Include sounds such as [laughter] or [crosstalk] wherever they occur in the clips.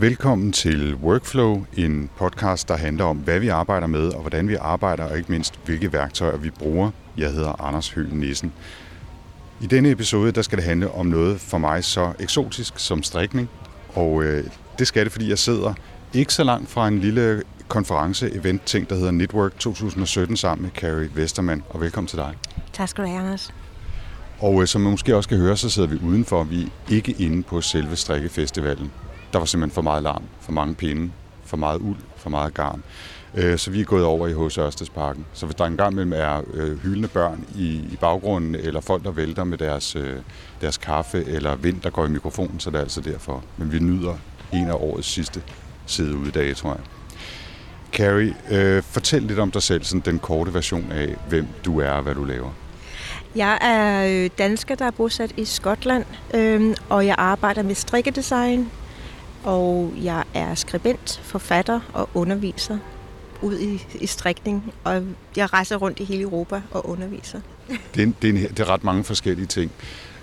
Velkommen til Workflow, en podcast, der handler om, hvad vi arbejder med, og hvordan vi arbejder, og ikke mindst, hvilke værktøjer vi bruger. Jeg hedder Anders Høgh Nissen. I denne episode, der skal det handle om noget for mig så eksotisk som strikning, og øh, det skal det, fordi jeg sidder ikke så langt fra en lille konference-event-ting, der hedder Network 2017 sammen med Carrie Vestermann, og velkommen til dig. Tak skal du have, Anders. Og øh, som man måske også kan høre, så sidder vi udenfor. Vi er ikke inde på selve strikkefestivalen. Der var simpelthen for meget larm, for mange pinde, for meget uld, for meget garn. Øh, så vi er gået over i H.C. Ørstedsparken. Så hvis der engang mellem er øh, hyldende børn i, i baggrunden, eller folk, der vælter med deres, øh, deres kaffe, eller vind, der går i mikrofonen, så det er altså derfor. Men vi nyder en af årets sidste sideuddage, tror jeg. Carrie, øh, fortæl lidt om dig selv, sådan den korte version af, hvem du er og hvad du laver. Jeg er dansker, der er bosat i Skotland, øh, og jeg arbejder med strikkedesign, og jeg er skribent, forfatter og underviser ud i, i strikning, og jeg rejser rundt i hele Europa og underviser. Det er, det, er en, det er ret mange forskellige ting.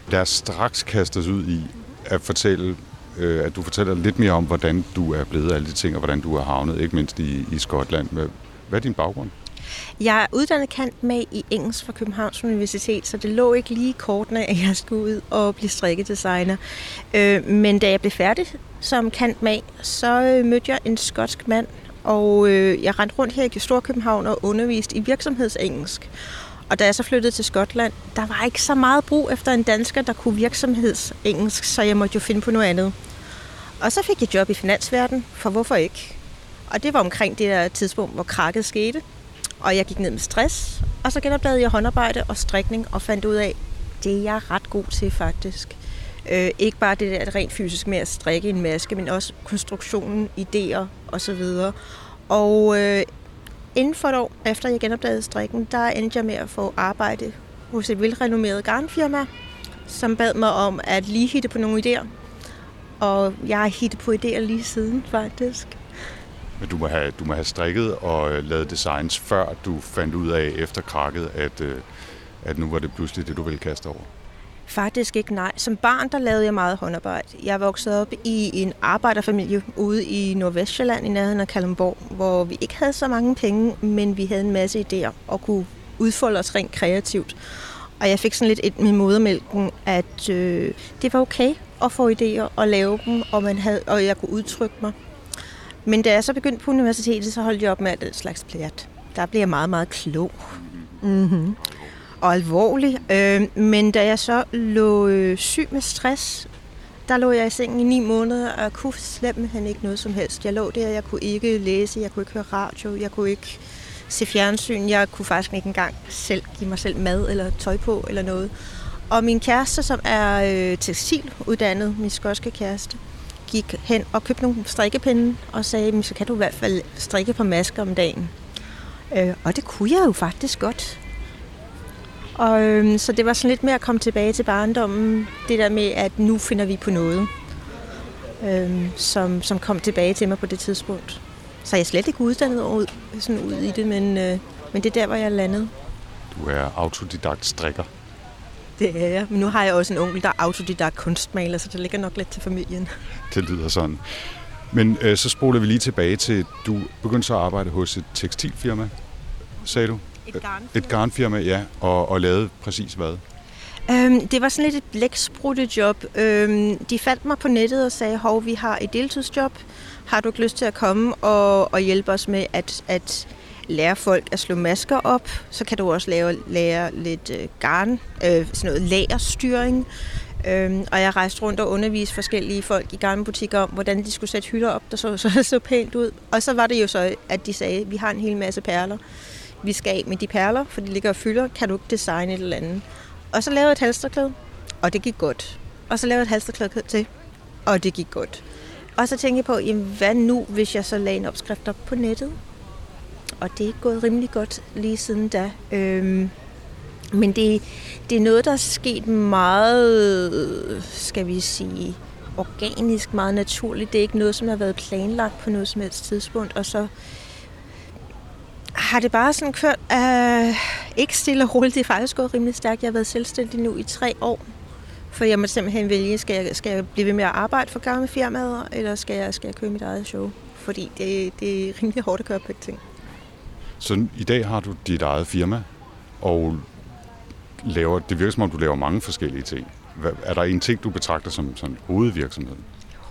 Lad os straks kaste os ud i at fortælle, øh, at du fortæller lidt mere om, hvordan du er blevet alle de ting, og hvordan du er havnet, ikke mindst i, i Skotland. Hvad er din baggrund? Jeg er uddannet kant med i engelsk fra Københavns Universitet, så det lå ikke lige kortene, at jeg skulle ud og blive strikkedesigner. Øh, men da jeg blev færdig som kant med, så øh, mødte jeg en skotsk mand, og øh, jeg rendte rundt her i Storkøbenhavn og underviste i virksomhedsengelsk. Og da jeg så flyttede til Skotland, der var ikke så meget brug efter en dansker, der kunne virksomhedsengelsk, så jeg måtte jo finde på noget andet. Og så fik jeg job i finansverden, for hvorfor ikke? Og det var omkring det der tidspunkt, hvor krakket skete. Og jeg gik ned med stress, og så genopdagede jeg håndarbejde og strikning, og fandt ud af, det er jeg ret god til faktisk. Øh, ikke bare det der rent fysisk med at strikke en maske, men også konstruktionen, idéer osv. Og øh, inden for et år efter jeg genopdagede strikken, der endte jeg med at få arbejde hos et velrenommeret garnfirma, som bad mig om at lige hitte på nogle idéer. Og jeg har hittet på idéer lige siden faktisk. Men du må have, du må have strikket og øh, lavet designs, før du fandt ud af efter krakket, at, øh, at nu var det pludselig det, du ville kaste over? Faktisk ikke, nej. Som barn, der lavede jeg meget håndarbejde. Jeg voksede op i en arbejderfamilie ude i Nordvestjylland i nærheden af Kalundborg, hvor vi ikke havde så mange penge, men vi havde en masse idéer og kunne udfolde os rent kreativt. Og jeg fik sådan lidt et med modermælken, at øh, det var okay at få idéer og lave dem, og, man havde, og jeg kunne udtrykke mig. Men da jeg så begyndte på universitetet, så holdt jeg op med alt det slags plært. Der blev jeg meget, meget klog. Mm-hmm. Og alvorlig. Øh, men da jeg så lå øh, syg med stress, der lå jeg i sengen i ni måneder, og kunne simpelthen ikke noget som helst. Jeg lå der, jeg kunne ikke læse, jeg kunne ikke høre radio, jeg kunne ikke se fjernsyn. Jeg kunne faktisk ikke engang selv give mig selv mad eller tøj på eller noget. Og min kæreste, som er øh, tekstiluddannet, min skotske kæreste, gik hen og købte nogle strikkepinde og sagde, så kan du i hvert fald strikke på masker om dagen. Øh, og det kunne jeg jo faktisk godt. Og, øh, så det var sådan lidt mere at komme tilbage til barndommen. Det der med, at nu finder vi på noget, øh, som, som kom tilbage til mig på det tidspunkt. Så jeg er slet ikke uddannet ud, sådan ud i det, men, øh, men det er der, hvor jeg landede. Du er autodidakt strikker. Det er jeg. Men nu har jeg også en onkel, der er autodidakt kunstmaler, så det ligger nok lidt til familien. Det lyder sådan. Men øh, så spoler vi lige tilbage til, du begyndte så at arbejde hos et tekstilfirma, sagde du? Et garnfirma. Et garnfirma, ja. Og, og lavede præcis hvad? Øhm, det var sådan lidt et blæksprutte-job. Øhm, de fandt mig på nettet og sagde, hov, vi har et deltidsjob. Har du ikke lyst til at komme og, og hjælpe os med at, at lære folk at slå masker op. Så kan du også lave, lære lidt øh, garn, øh, sådan noget lagerstyring. Øhm, og jeg rejste rundt og underviste forskellige folk i garnbutikker om, hvordan de skulle sætte hylder op, der så, [laughs] så, så pænt ud. Og så var det jo så, at de sagde, vi har en hel masse perler. Vi skal af med de perler, for de ligger og fylder. Kan du ikke designe et eller andet? Og så lavede jeg et halsterklæde, og det gik godt. Og så lavede jeg et halsterklæde til, og det gik godt. Og så tænkte jeg på, jamen, hvad nu, hvis jeg så lagde en opskrift op på nettet? Og det er gået rimelig godt lige siden da. Øhm, men det, det er noget, der er sket meget, skal vi sige, organisk, meget naturligt. Det er ikke noget, som har været planlagt på noget som helst tidspunkt. Og så har det bare sådan kørt øh, ikke stille og roligt. Det er faktisk gået rimelig stærkt. Jeg har været selvstændig nu i tre år. For jeg må simpelthen vælge, skal jeg, skal jeg blive ved med at arbejde for gamle firmaer, eller skal jeg, skal jeg købe mit eget show? Fordi det, det er rimelig hårdt at køre på et ting. Så i dag har du dit eget firma, og laver, det virker som om, du laver mange forskellige ting. Hvad, er der en ting, du betragter som sådan hovedvirksomheden?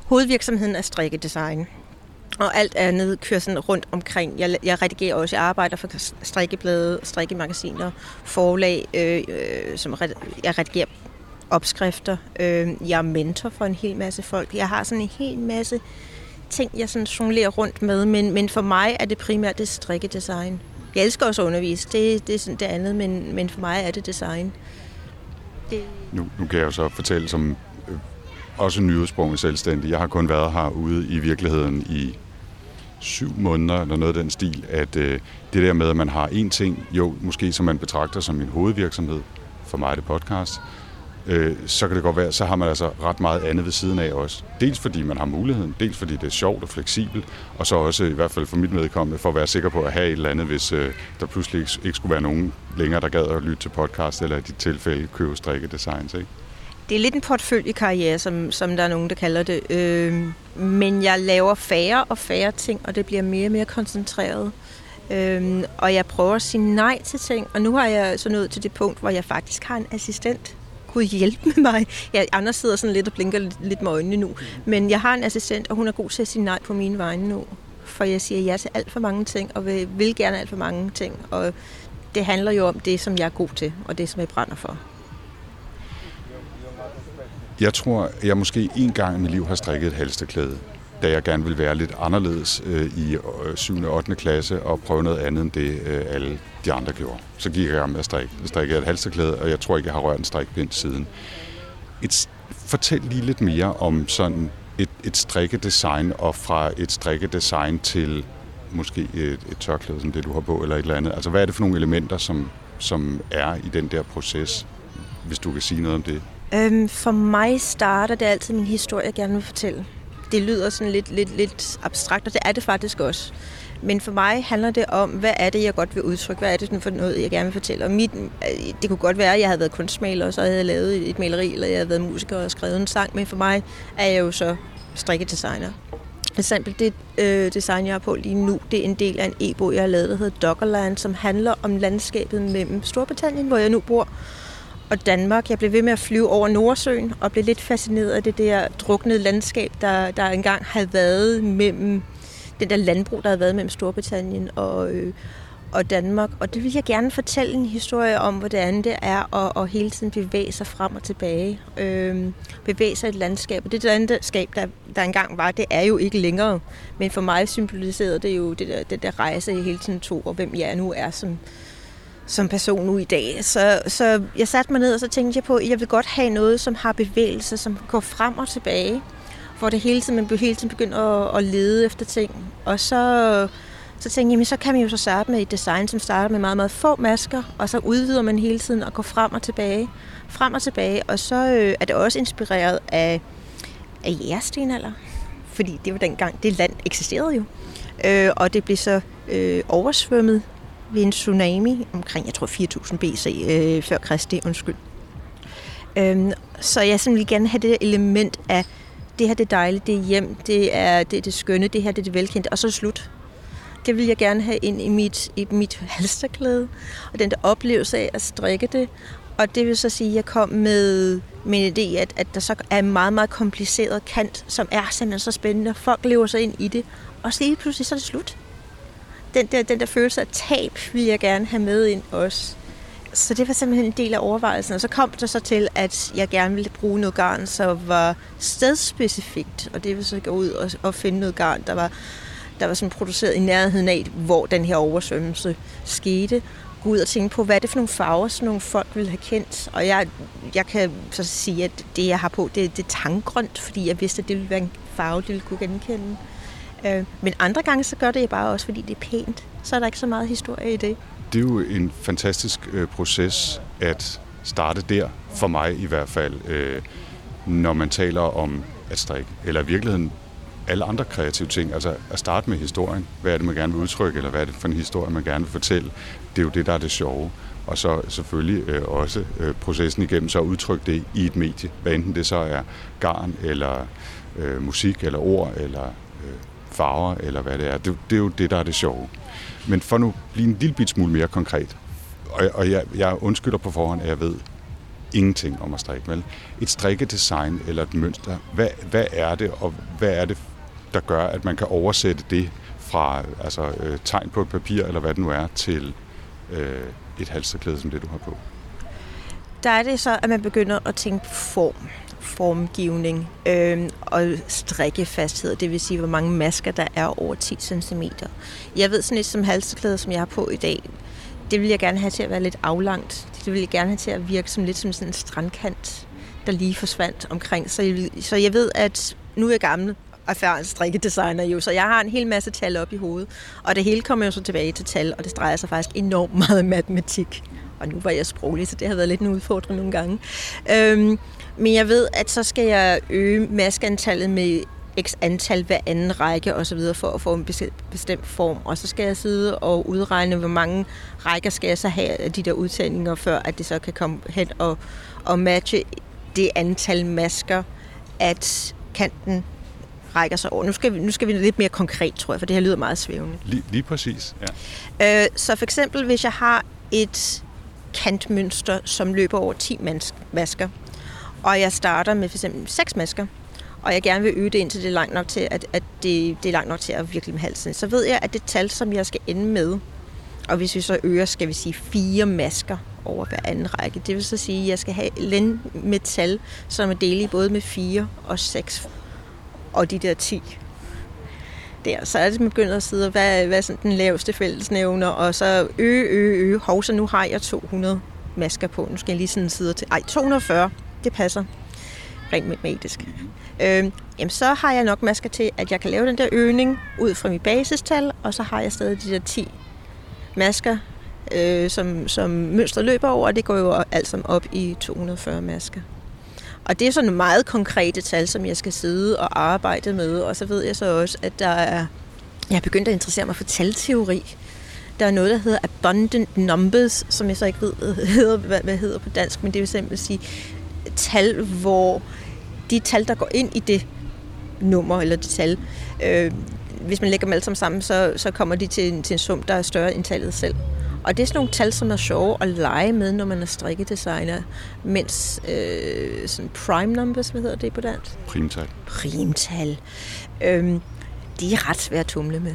Hovedvirksomheden er strikkedesign. Og alt andet kører sådan rundt omkring. Jeg, jeg redigerer også, jeg arbejder for strikkeblade, strikkemagasiner, forlag, øh, øh, som red, jeg redigerer opskrifter. Øh, jeg er mentor for en hel masse folk. Jeg har sådan en hel masse ting, jeg sådan jonglerer rundt med, men, men for mig er det primært det strikkedesign. Jeg elsker også at undervise, det, det er sådan det andet, men, men for mig er det design. Det... Nu, nu kan jeg jo så fortælle som øh, også nyudsprunget selvstændig. Jeg har kun været herude i virkeligheden i syv måneder, eller noget af den stil, at øh, det der med, at man har en ting, jo, måske som man betragter som en hovedvirksomhed, for mig er det podcast, øh, så kan det godt være, så har man altså ret meget andet ved siden af også. Dels fordi man har muligheden, dels fordi det er sjovt og fleksibelt, og så også i hvert fald for mit medkommende, for at være sikker på at have et eller andet, hvis øh, der pludselig ikke, ikke skulle være nogen længere, der gad at lytte til podcast, eller i dit tilfælde købe strikke designs, ikke? Det er lidt en portføljekarriere, som, som der er nogen, der kalder det. Øh, men jeg laver færre og færre ting, og det bliver mere og mere koncentreret. Øh, og jeg prøver at sige nej til ting, og nu har jeg så nået til det punkt, hvor jeg faktisk har en assistent, Gud hjælpe med mig. Ja, andre sidder sådan lidt og blinker lidt med øjnene nu. Men jeg har en assistent, og hun er god til at sige nej på mine vegne nu. For jeg siger ja til alt for mange ting, og vil, vil gerne alt for mange ting. Og det handler jo om det, som jeg er god til, og det, som jeg brænder for. Jeg tror, jeg måske en gang i mit liv har strikket et halsteklæde da jeg gerne vil være lidt anderledes øh, i øh, 7. og 8. klasse og prøve noget andet end det, øh, alle de andre gjorde. Så gik jeg i gang med at strikke. Jeg strikkede et halsterklæde, og jeg tror ikke, jeg har rørt en strikpind siden. Et, fortæl lige lidt mere om sådan et, et strikkedesign, og fra et strikkedesign til måske et, et tørklæde, som det du har på, eller et eller andet. Altså, hvad er det for nogle elementer, som, som er i den der proces, hvis du kan sige noget om det? Øhm, for mig starter det altid min historie, jeg gerne vil fortælle. Det lyder sådan lidt, lidt, lidt abstrakt, og det er det faktisk også. Men for mig handler det om, hvad er det, jeg godt vil udtrykke? Hvad er det for noget, jeg gerne vil fortælle? Og mit, øh, det kunne godt være, at jeg havde været kunstmaler, og så havde jeg lavet et maleri, eller jeg havde været musiker og skrevet en sang. Men for mig er jeg jo så strikkedesigner. For eksempel det øh, design, jeg har på lige nu, det er en del af en e-bog, jeg har lavet, der hedder Doggerland, som handler om landskabet mellem Storbritannien, hvor jeg nu bor, og Danmark. Jeg blev ved med at flyve over Nordsøen og blev lidt fascineret af det der druknede landskab, der, der engang havde været mellem den der landbrug, der havde været mellem Storbritannien og, øh, og Danmark. Og det vil jeg gerne fortælle en historie om, hvordan det er at, at hele tiden bevæge sig frem og tilbage. Øh, bevæge sig i et landskab. Og det landskab, der, der engang var, det er jo ikke længere. Men for mig symboliserede det jo det der, den der rejse, jeg hele tiden tog, og hvem jeg nu er som, som person nu i dag. Så, så jeg satte mig ned, og så tænkte jeg på, at jeg vil godt have noget, som har bevægelse, som går frem og tilbage. Hvor det hele tiden, man hele tiden begynder at, at lede efter ting. Og så, så tænkte jeg, jamen, så kan man jo så starte med et design, som starter med meget, meget få masker, og så udvider man hele tiden og går frem og tilbage. Frem og tilbage, og så øh, er det også inspireret af, af jægerstenalder. Fordi det var dengang, det land eksisterede jo. Øh, og det blev så øh, oversvømmet ved en tsunami omkring, jeg tror 4.000 BC, øh, før Kristi, undskyld. Øhm, så jeg simpelthen gerne have det element af, det her det er dejligt, det er hjem, det er det, er det skønne, det her det er det velkendte, og så slut. Det vil jeg gerne have ind i mit, i mit [laughs] halsterklæde, og den der oplevelse af at strikke det. Og det vil så sige, at jeg kom med, med en idé, at, at der så er en meget, meget kompliceret kant, som er simpelthen så spændende, og folk lever sig ind i det, og så lige pludselig så er det slut den der, den der følelse af tab, vil jeg gerne have med ind også. Så det var simpelthen en del af overvejelsen. Og så kom det så til, at jeg gerne ville bruge noget garn, som var stedspecifikt. Og det vil så gå ud og, og finde noget garn, der var, der var sådan produceret i nærheden af, hvor den her oversvømmelse skete. Gå ud og tænke på, hvad er det for nogle farver, sådan nogle folk vil have kendt. Og jeg, jeg kan så sige, at det, jeg har på, det, det er tanggrønt, fordi jeg vidste, at det ville være en farve, det ville kunne genkende. Øh, men andre gange så gør det bare også, fordi det er pænt. Så er der ikke så meget historie i det. Det er jo en fantastisk øh, proces at starte der, for mig i hvert fald, øh, når man taler om at strikke. Eller i virkeligheden alle andre kreative ting. Altså at starte med historien. Hvad er det, man gerne vil udtrykke, eller hvad er det for en historie, man gerne vil fortælle? Det er jo det, der er det sjove. Og så selvfølgelig øh, også øh, processen igennem, så udtrykke det i et medie. Hvad enten det så er garn, eller øh, musik, eller ord, eller farver, eller hvad det er. Det, det er jo det, der er det sjove. Men for nu blive en lille bit smule mere konkret, og, og jeg, jeg undskylder på forhånd, at jeg ved ingenting om at strikke. Vel? Et strikkedesign eller et mønster, hvad, hvad er det, og hvad er det, der gør, at man kan oversætte det fra altså, øh, tegn på et papir, eller hvad det nu er, til øh, et halsterklæde som det, du har på? Der er det så, at man begynder at tænke på form formgivning øh, og strikkefasthed, det vil sige, hvor mange masker der er over 10 cm. Jeg ved sådan lidt som halseklæde, som jeg har på i dag, det vil jeg gerne have til at være lidt aflangt. Det vil jeg gerne have til at virke som lidt som sådan en strandkant, der lige forsvandt omkring. Så jeg, så jeg ved, at nu er jeg gammel, erfaren strikkedesigner jo, så jeg har en hel masse tal op i hovedet. Og det hele kommer jo så tilbage til tal, og det drejer sig faktisk enormt meget matematik. Og nu var jeg sproglig, så det har været lidt en udfordring nogle gange. Øhm, men jeg ved, at så skal jeg øge maskeantallet med x antal hver anden række osv. for at få en bestemt form. Og så skal jeg sidde og udregne, hvor mange rækker skal jeg så have af de der udtagninger, før at det så kan komme hen og, og matche det antal masker, at kanten rækker sig over. Nu skal, vi, nu skal vi lidt mere konkret, tror jeg, for det her lyder meget svævende. Lige, lige præcis, ja. Øh, så for eksempel, hvis jeg har et kantmønster, som løber over 10 masker, og jeg starter med for eksempel seks masker, og jeg gerne vil øge det indtil det er langt nok til, at, at det, det er langt nok til at virkelig med halsen, så ved jeg, at det tal, som jeg skal ende med, og hvis vi så øger, skal vi sige, fire masker over hver anden række. Det vil så sige, at jeg skal have lænd med tal, som er delt både med 4 og 6 og de der 10 der. Så er det begyndt at sidde, hvad, hvad er sådan den laveste fællesnævner, og så øge, øge, øge. Hov, så nu har jeg 200 masker på. Nu skal jeg lige sådan sidde til, ej, 240, det passer rent matematisk. Øh, jamen, så har jeg nok masker til, at jeg kan lave den der øgning ud fra mit basistal, og så har jeg stadig de der 10 masker, øh, som, som mønstret løber over, og det går jo alt sammen op i 240 masker. Og det er sådan meget konkrete tal, som jeg skal sidde og arbejde med, og så ved jeg så også, at der er, jeg er begyndt at interessere mig for talteori. Der er noget, der hedder abundant numbers, som jeg så ikke ved, hedder, hvad, hvad hedder på dansk, men det vil simpelthen sige tal, hvor de tal, der går ind i det nummer eller det tal, øh, hvis man lægger dem alle sammen sammen, så, så kommer de til en, til en sum, der er større end tallet selv. Og det er sådan nogle tal, som er sjove at lege med, når man er strikkedesigner, mens øh, sådan prime numbers, hvad hedder det på dansk? Primtal. Primtal. Øh, de er ret svære at tumle med.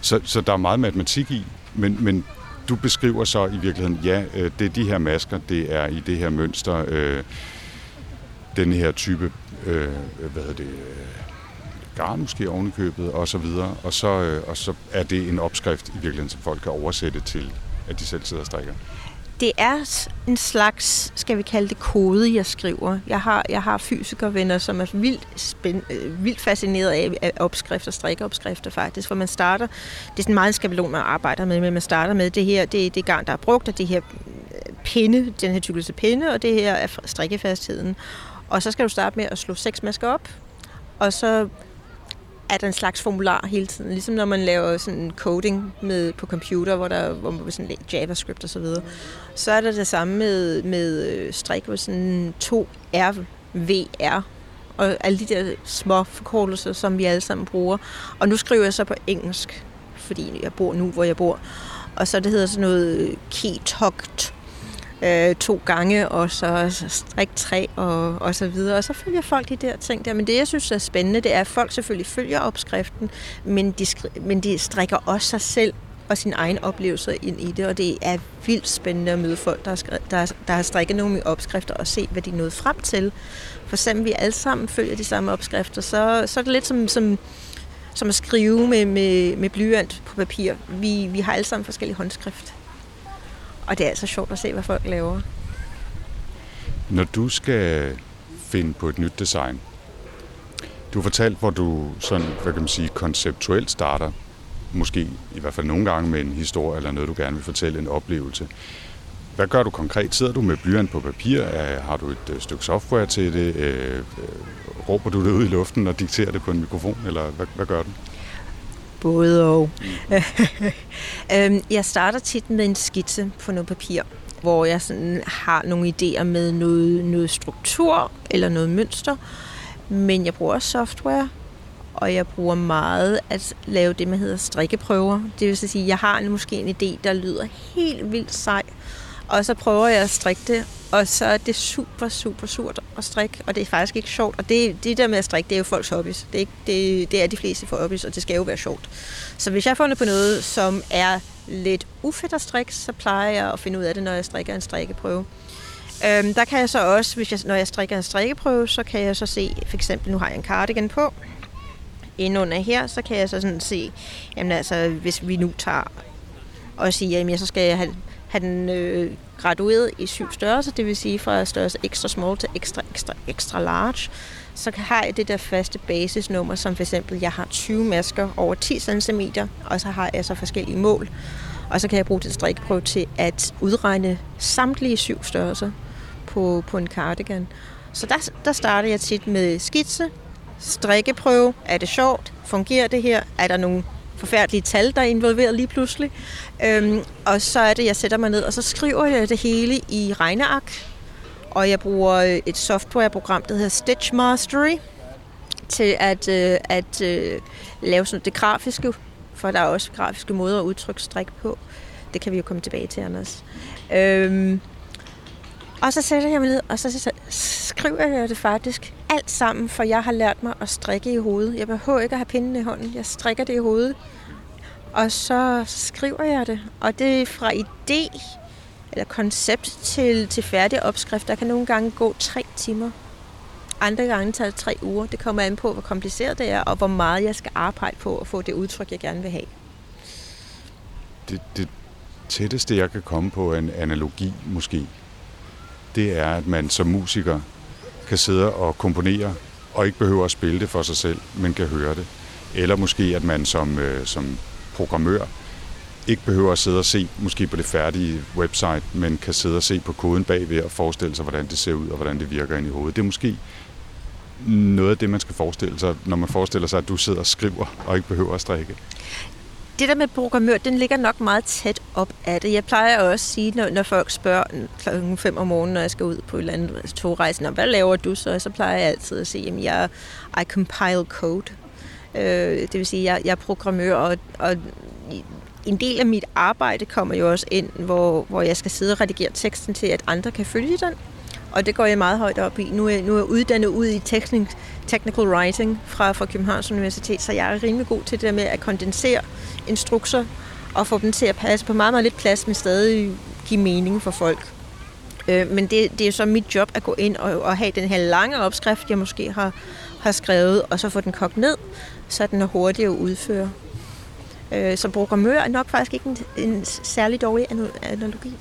Så, så der er meget matematik i, men, men du beskriver så i virkeligheden, ja, øh, det er de her masker, det er i det her mønster, øh, den her type, øh, øh hvad hedder det, øh, garn måske ovenikøbet, og så videre. Og så, øh, og så er det en opskrift i virkeligheden, som folk kan oversætte til, at de selv sidder og strikker. Det er en slags, skal vi kalde det, kode, jeg skriver. Jeg har, jeg har fysikervenner, som er vildt, spænd, øh, vildt fascineret af, af opskrifter, strikkeopskrifter faktisk, hvor man starter, det er sådan meget en skabelon, man arbejder med, men man starter med det her, det, er det garn, der er brugt, og det her øh, pinde, den her tykkelse pinde, og det her er strikkefastheden. Og så skal du starte med at slå seks masker op, og så er der en slags formular hele tiden. Ligesom når man laver sådan coding med, på computer, hvor der hvor man sådan JavaScript og så videre. Så er der det samme med, med øh, strik, hvor sådan 2RVR og alle de der små forkortelser, som vi alle sammen bruger. Og nu skriver jeg så på engelsk, fordi jeg bor nu, hvor jeg bor. Og så det hedder sådan noget øh, keytogt øh, to gange, og så strik tre, og, og så videre. Og så følger folk de der ting der. Men det, jeg synes er spændende, det er, at folk selvfølgelig følger opskriften, men de, men de strikker også sig selv og sin egen oplevelser ind i det, og det er vildt spændende at møde folk, der har, der, der har strikket nogle opskrifter og se, hvad de nåede frem til. For selvom vi alle sammen følger de samme opskrifter, så, så er det lidt som, som, som at skrive med, med, med blyant på papir. Vi, vi har alle sammen forskellige håndskrift. Og det er altså sjovt at se, hvad folk laver. Når du skal finde på et nyt design, du har fortalt, hvor du sådan, hvad kan man sige, konceptuelt starter, måske i hvert fald nogle gange med en historie eller noget, du gerne vil fortælle, en oplevelse. hvad gør du konkret? Sidder du med blyant på papir? Har du et øh, stykke software til det? Øh, øh, råber du det ud i luften og dikterer det på en mikrofon, eller hvad, hvad gør du? Både og. [laughs] Øhm, jeg starter tit med en skitse på noget papir, hvor jeg sådan har nogle idéer med noget, noget struktur eller noget mønster. Men jeg bruger også software, og jeg bruger meget at lave det, man hedder strikkeprøver. Det vil sige, at jeg har måske en idé, der lyder helt vildt sej, og så prøver jeg at strikke det, og så er det super, super surt at strikke, og det er faktisk ikke sjovt. Og det, det der med at strikke, det er jo folks hobbies. Det er, ikke, det, det er de fleste for hobbies, og det skal jo være sjovt. Så hvis jeg har fundet på noget, som er lidt ufedt at strikke, så plejer jeg at finde ud af det, når jeg strikker en strikkeprøve. Øhm, der kan jeg så også, hvis jeg, når jeg strikker en strikkeprøve, så kan jeg så se, for eksempel nu har jeg en cardigan på, indunder her, så kan jeg så sådan se, jamen altså, hvis vi nu tager og siger, jamen så skal jeg have, han øh, gradueret i syv størrelser, det vil sige fra størrelse extra small til ekstra, ekstra, ekstra large, så har jeg det der faste basisnummer, som for eksempel, jeg har 20 masker over 10 cm, og så har jeg så forskellige mål. Og så kan jeg bruge det strikprøve til at udregne samtlige syv størrelser på, på en cardigan. Så der, der starter jeg tit med skitse, strikkeprøve. Er det sjovt? Fungerer det her? Er der nogle forfærdelige tal, der er involveret lige pludselig? Øhm, og så er det, jeg sætter mig ned, og så skriver jeg det hele i regneark. Og jeg bruger øh, et softwareprogram, der hedder Stitch Mastery, til at, øh, at øh, lave sådan det grafiske, for der er også grafiske måder at udtrykke strik på. Det kan vi jo komme tilbage til, Anders. Øhm, og så sætter jeg mig ned, og så skriver jeg det faktisk alt sammen, for jeg har lært mig at strikke i hovedet. Jeg behøver ikke at have pinden i hånden. Jeg strikker det i hovedet. Og så skriver jeg det. Og det er fra idé eller koncept til, til færdig opskrift. Der kan nogle gange gå tre timer. Andre gange tager det tre uger. Det kommer an på, hvor kompliceret det er, og hvor meget jeg skal arbejde på at få det udtryk, jeg gerne vil have. Det, det tætteste, jeg kan komme på en analogi måske, det er, at man som musiker kan sidde og komponere, og ikke behøver at spille det for sig selv, men kan høre det. Eller måske, at man som, øh, som programmør ikke behøver at sidde og se måske på det færdige website, men kan sidde og se på koden bagved og forestille sig, hvordan det ser ud og hvordan det virker ind i hovedet. Det er måske noget af det, man skal forestille sig, når man forestiller sig, at du sidder og skriver og ikke behøver at strikke det der med programmør, den ligger nok meget tæt op af det. Jeg plejer også at sige, når, når folk spørger klokken 5 om morgenen, når jeg skal ud på et eller andet altså togrejse, hvad laver du så? Så plejer jeg altid at sige, at jeg I compile code. Øh, det vil sige, at jeg, jeg er programmør, og, og en del af mit arbejde kommer jo også ind, hvor, hvor jeg skal sidde og redigere teksten til, at andre kan følge den. Og det går jeg meget højt op i. Nu er, nu er jeg uddannet ud i technical writing fra, fra Københavns Universitet, så jeg er rimelig god til det der med at kondensere instrukser og få dem til at passe på meget, meget lidt plads, men stadig give mening for folk. Øh, men det, det er så mit job at gå ind og, og have den her lange opskrift, jeg måske har, har skrevet, og så få den kogt ned, så den er hurtig at udføre. Øh, så programmør er nok faktisk ikke en, en særlig dårlig analogi.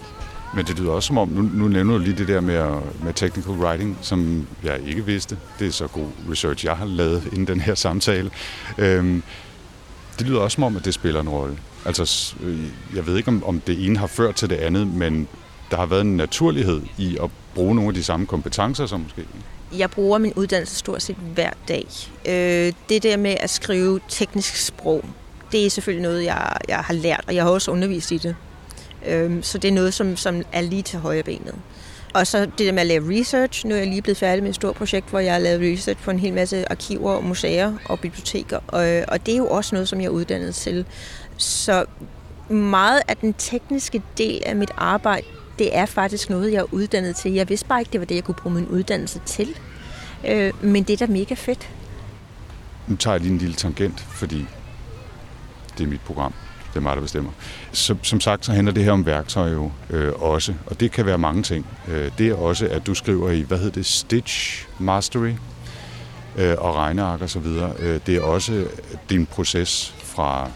Men det lyder også som om, nu, nu nævner du lige det der med, med technical writing, som jeg ikke vidste. Det er så god research, jeg har lavet inden den her samtale. Øhm, det lyder også som om, at det spiller en rolle. Altså, øh, jeg ved ikke, om, om det ene har ført til det andet, men der har været en naturlighed i at bruge nogle af de samme kompetencer, som måske... Jeg bruger min uddannelse stort set hver dag. Øh, det der med at skrive teknisk sprog, det er selvfølgelig noget, jeg, jeg har lært, og jeg har også undervist i det. Øh, så det er noget, som, som er lige til højre benet. Og så det der med at lave research. Nu er jeg lige blevet færdig med et stort projekt, hvor jeg har lavet research på en hel masse arkiver, og museer og biblioteker. Og, og det er jo også noget, som jeg er uddannet til. Så meget af den tekniske del af mit arbejde, det er faktisk noget, jeg er uddannet til. Jeg vidste bare ikke, det var det, jeg kunne bruge min uddannelse til. Øh, men det er da mega fedt. Nu tager jeg lige en lille tangent, fordi det er mit program det er mig, der bestemmer. Så, som sagt, så handler det her om værktøj jo øh, også, og det kan være mange ting. Øh, det er også, at du skriver i, hvad hedder det, Stitch Mastery øh, og regneark og så videre. Øh, det er også din proces fra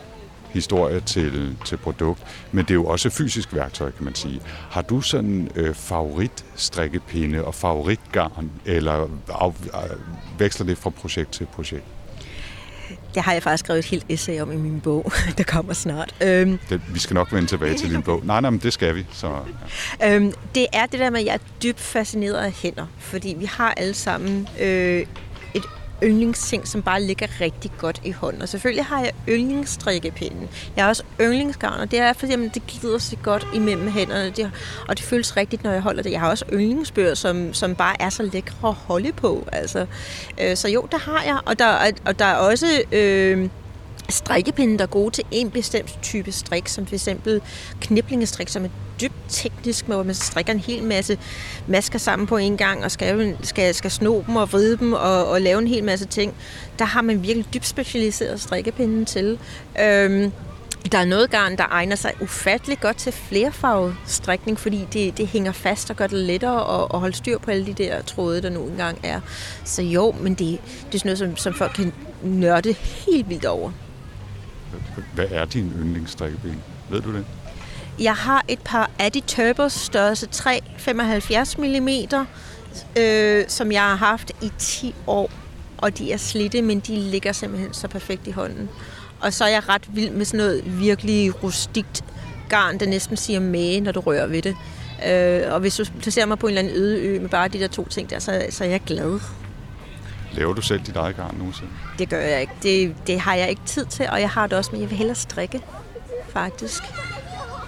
historie til, til produkt, men det er jo også fysisk værktøj, kan man sige. Har du sådan øh, favoritstrikkepinde og favoritgarn, eller af, af, veksler det fra projekt til projekt? Det har jeg faktisk skrevet et helt essay om i min bog, [laughs] der kommer snart. Øhm, det, vi skal nok vende tilbage til din bog. Nej, nej, men det skal vi. Så, ja. øhm, det er det der med, at jeg er dybt fascineret af hænder, fordi vi har alle sammen øh, yndlingsting, som bare ligger rigtig godt i hånden. Og selvfølgelig har jeg yndlingsstrikkepinden. Jeg har også yndlingsgarn, og det er fordi, jamen, det glider sig godt imellem hænderne. Det, og det føles rigtigt, når jeg holder det. Jeg har også yndlingsbøger, som, som bare er så lækre at holde på. Altså, øh, så jo, det har jeg. Og der, og der er også... Øh, strikkepinde, der er gode til en bestemt type strik, som for eksempel kniblingestrik, som er dybt teknisk, hvor man strikker en hel masse masker sammen på en gang, og skal, skal, skal sno dem og vride dem og, og lave en hel masse ting. Der har man virkelig dybt specialiseret strikkepinden til. Øhm, der er noget garn, der egner sig ufattelig godt til flerfarvet strikning, fordi det, det hænger fast og gør det lettere at, at holde styr på alle de der tråde, der nu engang er. Så jo, men det, det er sådan noget, som, som folk kan nørde helt vildt over. Hvad er din yndlingsstrikkeben? Ved du det? Jeg har et par Adi Turbos størrelse 3, 75 mm, øh, som jeg har haft i 10 år. Og de er slidte, men de ligger simpelthen så perfekt i hånden. Og så er jeg ret vild med sådan noget virkelig rustikt garn, der næsten siger mage, når du rører ved det. Øh, og hvis du placerer mig på en eller anden øde ø med bare de der to ting der, så, så er jeg glad. Laver du selv dit eget garn nogensinde? Det gør jeg ikke. Det, det har jeg ikke tid til, og jeg har det også, men jeg vil hellere strikke, faktisk.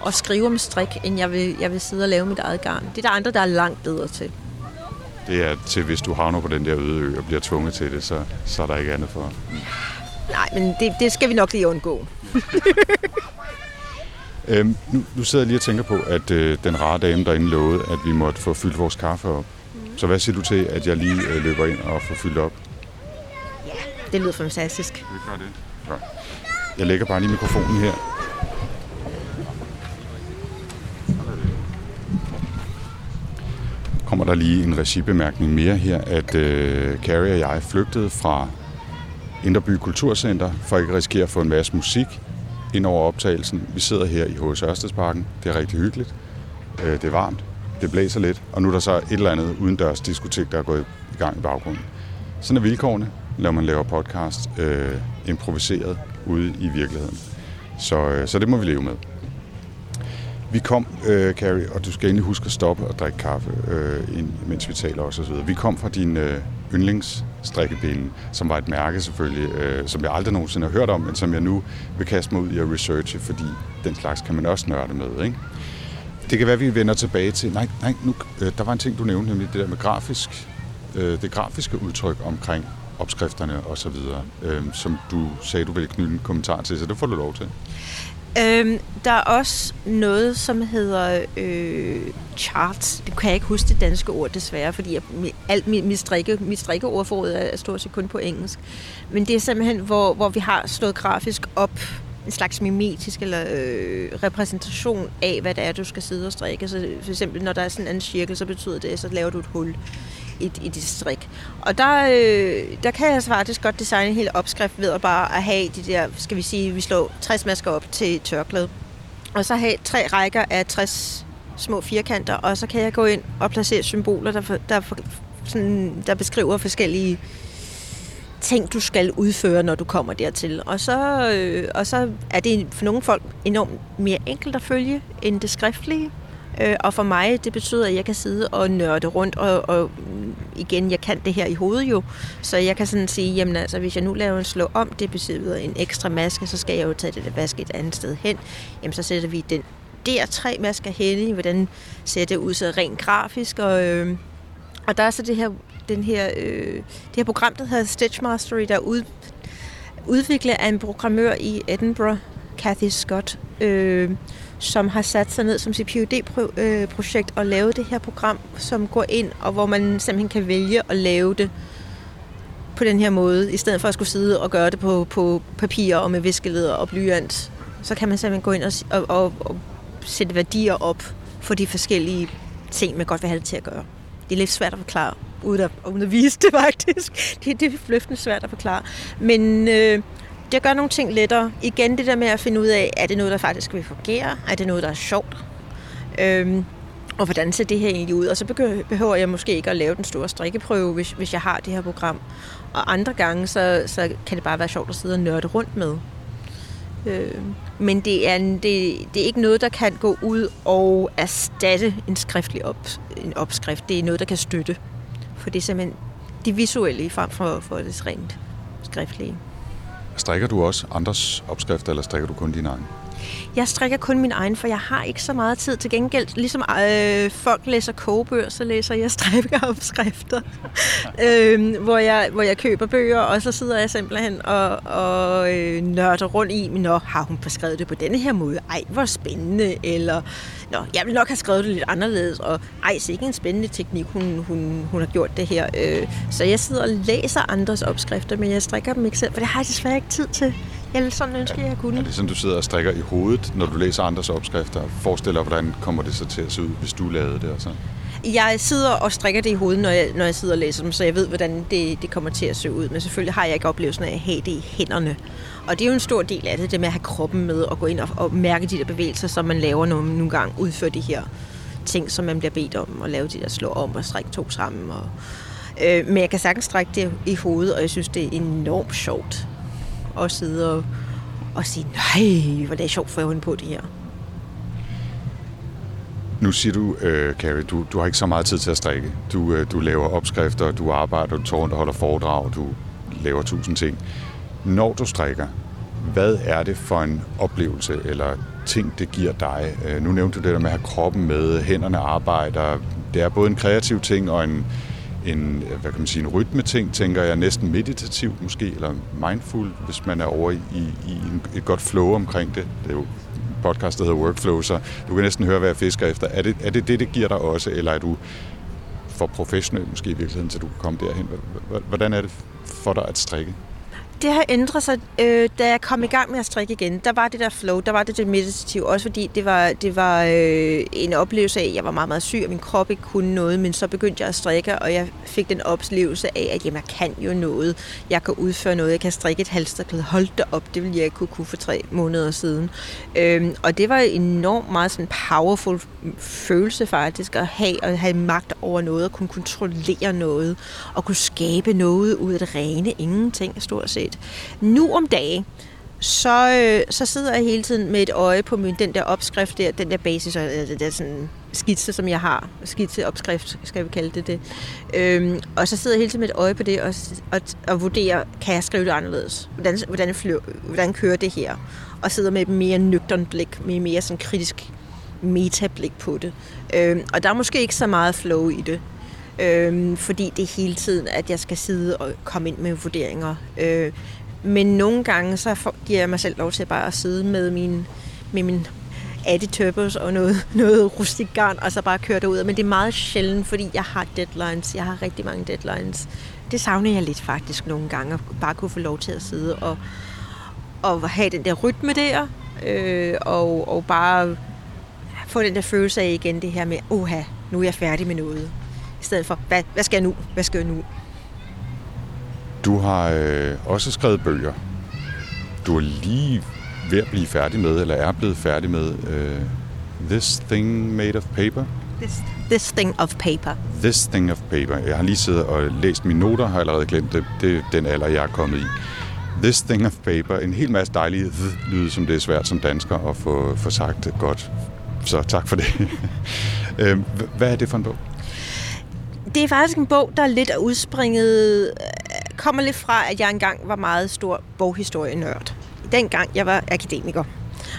Og skrive om strik, end jeg vil, jeg vil sidde og lave mit eget garn. Det er der andre, der er langt bedre til. Det er til, hvis du havner på den der øde ø og bliver tvunget til det, så, så er der ikke andet for. Nej, men det, det skal vi nok lige undgå. [laughs] øhm, nu, nu sidder jeg lige og tænker på, at øh, den rare dame derinde lovede, at vi måtte få fyldt vores kaffe op. Så hvad siger du til, at jeg lige øh, løber ind og får fyldt op? Ja, det lyder fantastisk. Det gør det. Ja. Jeg lægger bare lige mikrofonen her. Kommer der lige en regibemærkning mere her, at øh, Carrie og jeg flygtede fra Inderby Kulturcenter for ikke at risikere at få en masse musik ind over optagelsen. Vi sidder her i H.S. Ørstedsparken. Det er rigtig hyggeligt. Øh, det er varmt det blæser lidt, og nu er der så et eller andet udendørs diskotek, der er gået i gang i baggrunden. Sådan er vilkårene, når man laver podcast øh, improviseret ude i virkeligheden. Så, øh, så det må vi leve med. Vi kom, øh, Carrie, og du skal endelig huske at stoppe og drikke kaffe, øh, mens vi taler også osv. Vi kom fra din øh, yndlingsstrikkepinde, som var et mærke selvfølgelig, øh, som jeg aldrig nogensinde har hørt om, men som jeg nu vil kaste mig ud i at researche, fordi den slags kan man også nørde med. Ikke? Det kan være, at vi vender tilbage til... Nej, nej nu, øh, der var en ting, du nævnte, nemlig det der med grafisk, øh, det grafiske udtryk omkring opskrifterne og så videre, øh, som du sagde, du ville knytte en kommentar til, så det får du lov til. Øhm, der er også noget, som hedder øh, charts. Det kan jeg ikke huske det danske ord desværre, fordi jeg, alt mit, mit, strikke, mit strikkeordforråd er stort set kun på engelsk. Men det er simpelthen, hvor, hvor vi har stået grafisk op en slags mimetisk eller øh, repræsentation af, hvad det er, du skal sidde og strikke. Så for eksempel, når der er sådan en cirkel, så betyder det, så laver du et hul i, i dit strik. Og der, øh, der kan jeg altså faktisk godt designe en hel opskrift ved at bare at have de der, skal vi sige, vi slår 60 masker op til tørklæde. Og så have tre rækker af 60 små firkanter, og så kan jeg gå ind og placere symboler, der, der, for, sådan, der beskriver forskellige ting, du skal udføre, når du kommer dertil. Og så, øh, og så er det for nogle folk enormt mere enkelt at følge end det skriftlige. Øh, og for mig, det betyder, at jeg kan sidde og nørde rundt, og, og igen, jeg kan det her i hovedet jo, så jeg kan sådan sige, jamen altså, hvis jeg nu laver en slå om, det betyder en ekstra maske, så skal jeg jo tage det der vaske et andet sted hen. Jamen, så sætter vi den der tre masker hen i, hvordan ser det ud så rent grafisk, og, øh, og der er så det her den her, øh, det her program, der hedder Stitch Mastery, der er ud, udviklet af en programmør i Edinburgh, Kathy Scott, øh, som har sat sig ned som sit PhD-projekt øh, og lavet det her program, som går ind, og hvor man simpelthen kan vælge at lave det på den her måde, i stedet for at skulle sidde og gøre det på, på papir og med viskeleder og blyant. Så kan man simpelthen gå ind og, og, og, og sætte værdier op for de forskellige ting, man godt vil have det til at gøre. Det er lidt svært at forklare uden at, uden at vise [laughs] det faktisk. Det, det er fløftende svært at forklare. Men øh, det gør nogle ting lettere. Igen det der med at finde ud af, er det noget, der faktisk vil fungere? Er det noget, der er sjovt? Øhm, og hvordan ser det her egentlig ud? Og så behøver jeg måske ikke at lave den store strikkeprøve, hvis, hvis jeg har det her program. Og andre gange, så, så kan det bare være sjovt at sidde og nørde rundt med. Øh, men det er, en, det, det er ikke noget, der kan gå ud og erstatte en skriftlig op, en opskrift. Det er noget, der kan støtte. For det er simpelthen det visuelle frem for, for det rent skriftlige. Strikker du også andres opskrifter, eller strikker du kun dine egne? Jeg strikker kun min egen, for jeg har ikke så meget tid. Til gengæld, ligesom øh, folk læser kogebøger, så læser jeg strikkeopskrifter, [laughs] øh, hvor, jeg, hvor jeg køber bøger, og så sidder jeg simpelthen og, og øh, nørder rundt i, Nå, har hun beskrevet det på denne her måde? Ej, hvor spændende. Eller, Nå, jeg vil nok have skrevet det lidt anderledes, og ej, så ikke en spændende teknik, hun, hun, hun har gjort det her. Øh, så jeg sidder og læser andres opskrifter, men jeg strikker dem ikke selv, for det har jeg desværre ikke tid til. Jeg ville sådan ønske, ja. jeg kunne. Er det sådan, du sidder og strikker i hovedet, når du læser andres opskrifter? Forestiller hvordan kommer det så til at se ud, hvis du lavede det og sådan? Jeg sidder og strikker det i hovedet, når jeg, når jeg sidder og læser dem, så jeg ved, hvordan det, det kommer til at se ud. Men selvfølgelig har jeg ikke oplevelsen af at have det i hænderne. Og det er jo en stor del af det, det med at have kroppen med og gå ind og, og mærke de der bevægelser, som man laver, når man nogle gange udfører de her ting, som man bliver bedt om at lave de der slå om og strikke to sammen. Og, øh, men jeg kan sagtens strække det i hovedet, og jeg synes, det er enormt sjovt at sidde og, og sige, nej, hvor det er sjovt for at på det her. Nu siger du, øh, Carrie, du, du har ikke så meget tid til at strikke. Du, øh, du laver opskrifter, du arbejder, du tager rundt og holder foredrag, du laver tusind ting. Når du strikker, hvad er det for en oplevelse eller ting, det giver dig? Øh, nu nævnte du det der med at have kroppen med, hænderne arbejder. Det er både en kreativ ting og en, en, hvad kan man sige, en rytmeting, tænker jeg, næsten meditativt måske, eller mindful, hvis man er over i, i en, et godt flow omkring det. Det er jo podcast, der hedder Workflow, så du kan næsten høre, hvad jeg fisker efter. Er det er det, det, det giver dig også, eller er du for professionel måske i virkeligheden, så du kan komme derhen? Hvordan er det for dig at strikke? Det har ændret sig. Øh, da jeg kom i gang med at strikke igen, der var det der flow, der var det det meditative, også fordi det var, det var øh, en oplevelse af, at jeg var meget, meget syg, og min krop ikke kunne noget, men så begyndte jeg at strikke, og jeg fik den oplevelse af, at jamen, jeg kan jo noget, jeg kan udføre noget, jeg kan strikke et halsterklæde, hold da op, det ville jeg ikke kunne, kunne for tre måneder siden. Øh, og det var enormt meget sådan powerful følelse faktisk, at have, at have magt over noget, og kunne kontrollere noget, og kunne skabe noget ud af det rene ingenting, stort set. Nu om dagen, så, øh, så sidder jeg hele tiden med et øje på min, den der opskrift der, den der basis, eller den der sådan skitse, som jeg har. Skitseopskrift, skal vi kalde det det. Øhm, og så sidder jeg hele tiden med et øje på det, og, og, og vurderer, kan jeg skrive det anderledes? Hvordan, hvordan, flyver, hvordan kører det her? Og sidder med et mere nøgtern blik, med mere sådan kritisk metablik på det. Øhm, og der er måske ikke så meget flow i det. Øhm, fordi det er hele tiden, at jeg skal sidde og komme ind med vurderinger. Øh, men nogle gange, så giver jeg mig selv lov til bare at sidde med min, med min Addy Turbos og noget, [laughs] noget rustik garn, og så bare køre det ud. Men det er meget sjældent, fordi jeg har deadlines. Jeg har rigtig mange deadlines. Det savner jeg lidt faktisk nogle gange, at bare kunne få lov til at sidde og, og have den der rytme der, øh, og, og bare få den der følelse af igen det her med, oha, nu er jeg færdig med noget stedet for, hvad, hvad skal jeg nu? Hvad skal jeg nu? Du har øh, også skrevet bøger. Du er lige ved at blive færdig med, eller er blevet færdig med øh, This Thing Made of Paper. This, this Thing of Paper. This Thing of Paper. Jeg har lige siddet og læst mine noter, har allerede glemt det. Det er den alder, jeg er kommet i. This Thing of Paper. En hel masse dejlige lyde, som det er svært som dansker at få, få sagt godt. Så tak for det. [laughs] Øhm, hvad er det for en bog? det er faktisk en bog, der er lidt udspringet, øh, kommer lidt fra, at jeg engang var meget stor boghistorienørd. Dengang jeg var akademiker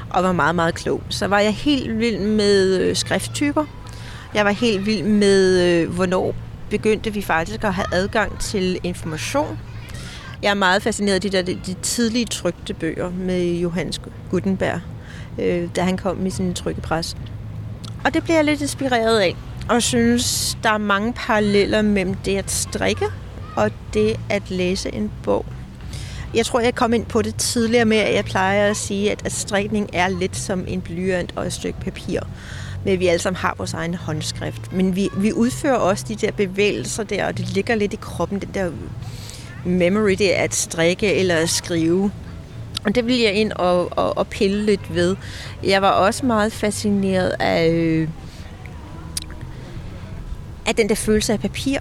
og var meget, meget klog, så var jeg helt vild med øh, skrifttyper. Jeg var helt vild med, øh, hvornår begyndte vi faktisk at have adgang til information. Jeg er meget fascineret af de, der, de tidlige trygte bøger med Johannes Gutenberg, øh, da han kom med sin trykkepres. Og det bliver jeg lidt inspireret af og synes, der er mange paralleller mellem det at strikke og det at læse en bog. Jeg tror, jeg kom ind på det tidligere med, at jeg plejer at sige, at, at strikning er lidt som en blyant og et stykke papir. Men vi alle sammen har vores egen håndskrift. Men vi, vi udfører også de der bevægelser der, og det ligger lidt i kroppen, den der memory, det er at strikke eller at skrive. Og det vil jeg ind og, og, og pille lidt ved. Jeg var også meget fascineret af... Øh, er den der følelse af papir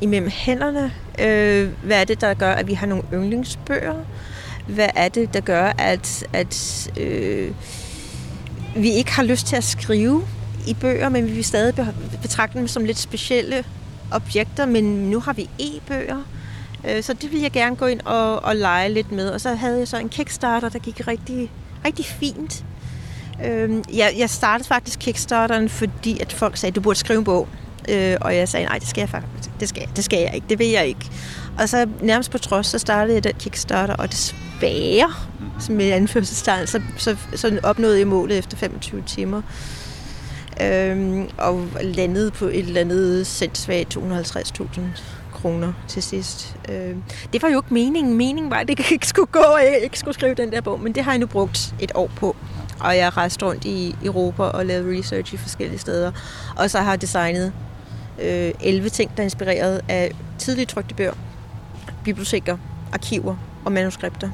imellem hænderne. Øh, hvad er det, der gør, at vi har nogle yndlingsbøger? Hvad er det, der gør, at, at øh, vi ikke har lyst til at skrive i bøger, men vi vil stadig betragte dem som lidt specielle objekter, men nu har vi e-bøger. Øh, så det vil jeg gerne gå ind og, og lege lidt med. Og så havde jeg så en Kickstarter, der gik rigtig, rigtig fint. Øh, jeg, jeg startede faktisk Kickstarteren, fordi at folk sagde, at du burde skrive en bog. Øh, og jeg sagde, nej, det skal jeg faktisk. Det skal, det skal jeg ikke. Det vil jeg ikke. Og så nærmest på trods, så startede jeg den Kickstarter, og desværre, som i anførselstegn, så, så, så opnåede jeg målet efter 25 timer. Øhm, og landede på et eller andet sindsvagt 250.000 kroner til sidst. Øh, det var jo ikke meningen. Meningen var, at det ikke skulle gå, og jeg ikke skulle skrive den der bog, men det har jeg nu brugt et år på. Og jeg har rejst rundt i Europa og lavet research i forskellige steder. Og så har jeg designet øh, 11 ting, der er inspireret af tidligt trykte bøger, biblioteker, arkiver og manuskripter.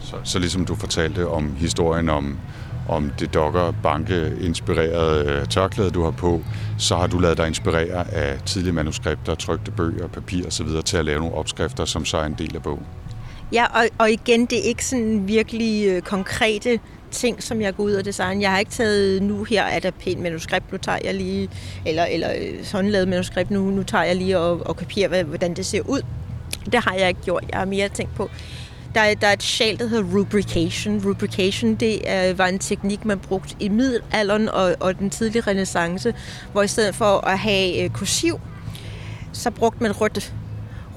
Så, så ligesom du fortalte om historien om, om det dokker banke inspirerede øh, tørklæde, du har på, så har du lavet dig inspirere af tidlige manuskripter, trykte bøger, papir osv. til at lave nogle opskrifter, som så er en del af bogen. Ja, og, og igen, det er ikke sådan virkelig øh, konkrete ting, som jeg går ud og designer. Jeg har ikke taget, nu her er der pænt manuskript, nu tager jeg lige, eller, eller øh, sådan lavet manuskript, nu, nu tager jeg lige og, og kopierer, hvordan det ser ud. Det har jeg ikke gjort. Jeg har mere tænkt på, der der er et sjal, der hedder rubrication. Rubrication, det er, var en teknik, man brugte i middelalderen og, og den tidlige renaissance, hvor i stedet for at have øh, kursiv, så brugte man rødt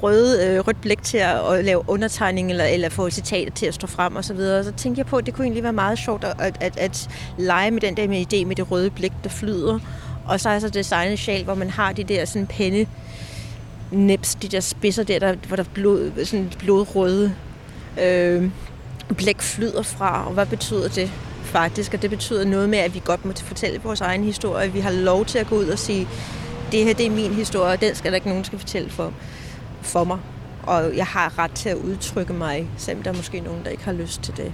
røde, øh, rødt blæk til at, at lave undertegning eller, eller få citater til at stå frem og så videre. Så tænkte jeg på, at det kunne egentlig være meget sjovt at, at, at, at lege med den der med idé med det røde blæk, der flyder. Og så er så designet sjal, hvor man har de der sådan penne nips, de der spidser der, der hvor der er blod, sådan blodrøde øh, blæk flyder fra. Og hvad betyder det faktisk? Og det betyder noget med, at vi godt må fortælle vores egen historie. Vi har lov til at gå ud og sige, det her det er min historie, og den skal der ikke nogen, skal fortælle for for mig. Og jeg har ret til at udtrykke mig, selvom der er måske nogen, der ikke har lyst til det.